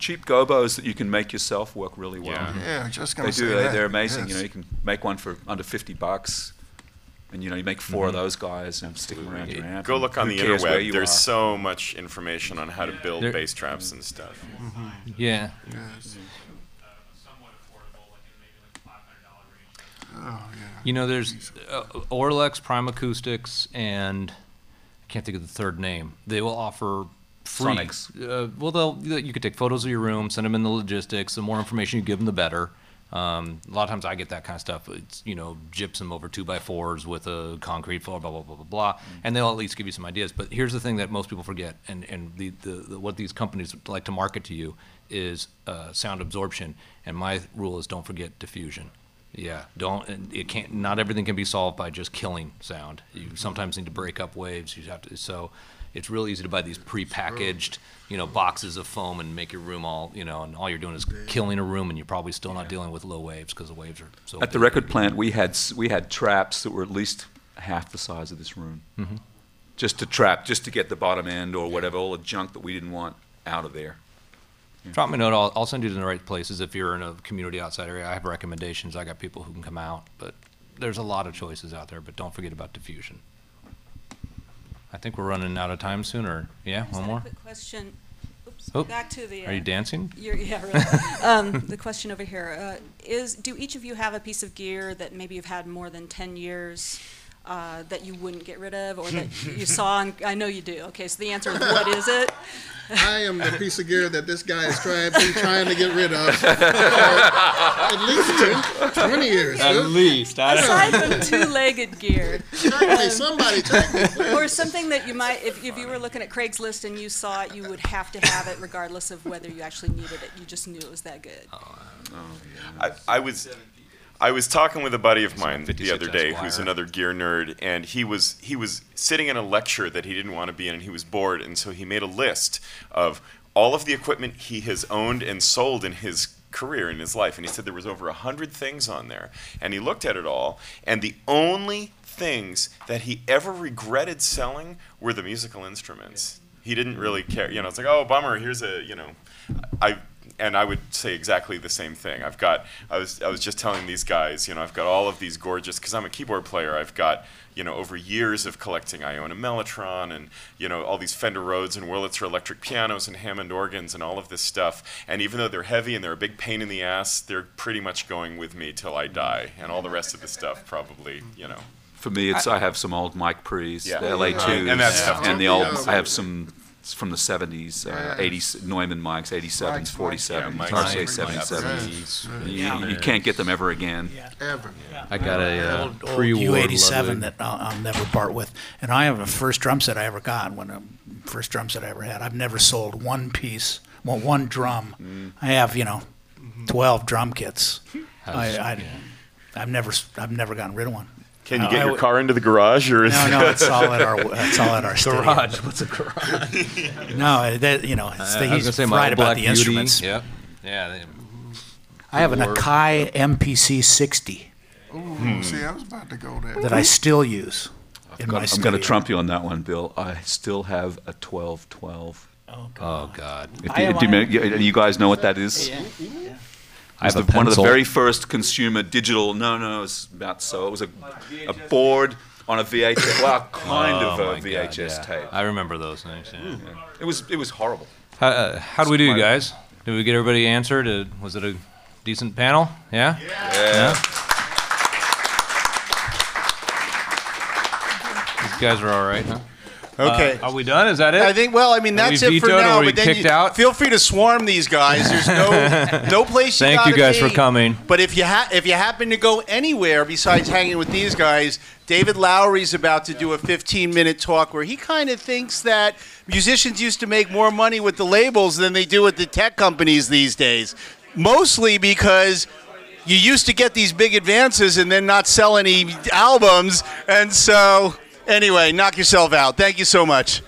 Cheap gobos that you can make yourself work really well. Yeah. Yeah, just they gonna do. say They, that, they're amazing. You know, you can make one for under fifty bucks, and you know, you make 4 of Mhm. those guys and stick them around your amp. Go look on the cares interweb. you There's are. so much information on how to build There- bass traps and stuff. Yeah. Yes. Oh, yeah. You know, there's uh, Auralex, Prime Acoustics, and I can't think of the third name. They will offer free. Sonics. Uh, well, they'll you could take photos of your room, send them in the logistics. The more information you give them, the better. Um, a lot of times I get that kind of stuff. It's you know gypsum over two by fours with a concrete floor, blah blah blah blah blah, and they'll at least give you some ideas. But here's the thing that most people forget, and and the, the, the what these companies like to market to you is uh, sound absorption. And my rule is don't forget diffusion. Yeah, don't. It can't. Not everything can be solved by just killing sound. You sometimes need to break up waves. You have to. So, it's real easy to buy these prepackaged, you know, boxes of foam and make your room all, you know, and all you're doing is killing a room, and you're probably still not dealing with low waves because the waves are so. At the big. record plant, we had s- we had traps that were at least half the size of this room, Mhm. just to trap, just to get the bottom end or whatever, all the junk that we didn't want out of there. Drop me a note. I'll, I'll send you to the right places if you're in a community outside area. I have recommendations. I got people who can come out, but there's a lot of choices out there. But don't forget about diffusion. I think we're running out of time soon, or yeah, one more. quick question. Oops, Oh, back to the. are you uh, dancing? you're- yeah, really. (laughs) um, the question over here uh, is: Do each of you have a piece of gear that maybe you've had more than ten years? Uh, that you wouldn't get rid of, or that (laughs) you saw? And I know you do. Okay, so the answer is what is it? (laughs) I am the piece of gear that this guy is tried, been trying to get rid of (laughs) for at least 10, 20 years. At dude. least, I Aside from two-legged gear, Exactly, somebody take me. or something that you might, if, if you were looking at Craigslist and you saw it, you would have to have it regardless of whether you actually needed it. You just knew it was that good. Oh I, I was I was talking with a buddy of mine the other day who's another gear nerd and he was he was sitting in a lecture that he didn't want to be in and he was bored and so he made a list of all of the equipment he has owned and sold in his career in his life and he said there was over a hundred things on there and he looked at it all and the only things that he ever regretted selling were the musical instruments. He didn't really care you know it's like oh bummer here's a you know i and I would say exactly the same thing. I've got, I was, I was just telling these guys, you know, I've got all of these gorgeous, because I'm a keyboard player, I've got, you know, over years of collecting, I own a Mellotron and, you know, all these Fender Rhodes and Wurlitzer electric pianos and Hammond organs and all of this stuff. And even though they're heavy and they're a big pain in the ass, they're pretty much going with me till I die. And all the rest of the stuff probably, you know. For me, it's I, have some old mic Pre's, Yeah. the LA2s, And that's tough, and the old. I have some from the 70s, uh, Yeah. 80 Neumann mics, 87s, 47s, Mike's RCA great. 77s. Yeah. You, you can't get them ever again. Ever. I got a uh, old, old pre-war U87 that I'll, I'll never part with. And I have a first drum set I ever got, when a first drum set I ever had. I've never sold one piece, want one drum. I have, you know, 12 drum kits. I, I, I've never, I've never gotten rid of one. Can you get I your would- car into the garage, or is No, no, it's all at our, (laughs) it's all at our studio. Garage. What's a garage? (laughs) No, that, you know, it's Uh, the, I was he's gonna say my right old about Black the Beauty. instruments. Yep. Yeah. They, I have an Or- Akai MPC 60 Ooh, see, I was about to go there. that I still use in my I'm going to trump you on that one, Bill. I still have a 1212. Oh, Oh God. If you, have do you, you- you guys know what that is? Yeah. I have It's a the- one of the very first consumer digital. No, no, it's about so. It was a, a board on a VHS. Well, kind Oh, of my a God, VHS yeah. tape. I remember those things. Yeah. It was it was horrible. How, uh, how do we do, My- guys? Did we get everybody answered? Uh, was it a decent panel? Yeah. Yeah. These guys are all right, huh? Okay. Uh, are we done? Is that it? I think. Well, I mean, that's it for now. but then you, out? feel free to swarm these guys. There's no (laughs) no place. You Thank you guys for coming. But if you ha- if you happen to go anywhere besides hanging with these guys, David Lowery's about to do a 15 minute talk where he kind of thinks that musicians used to make more money with the labels than they do with the tech companies these days. Mostly because you used to get these big advances and then not sell any albums, and so anyway, knock yourself out. Thank you so much.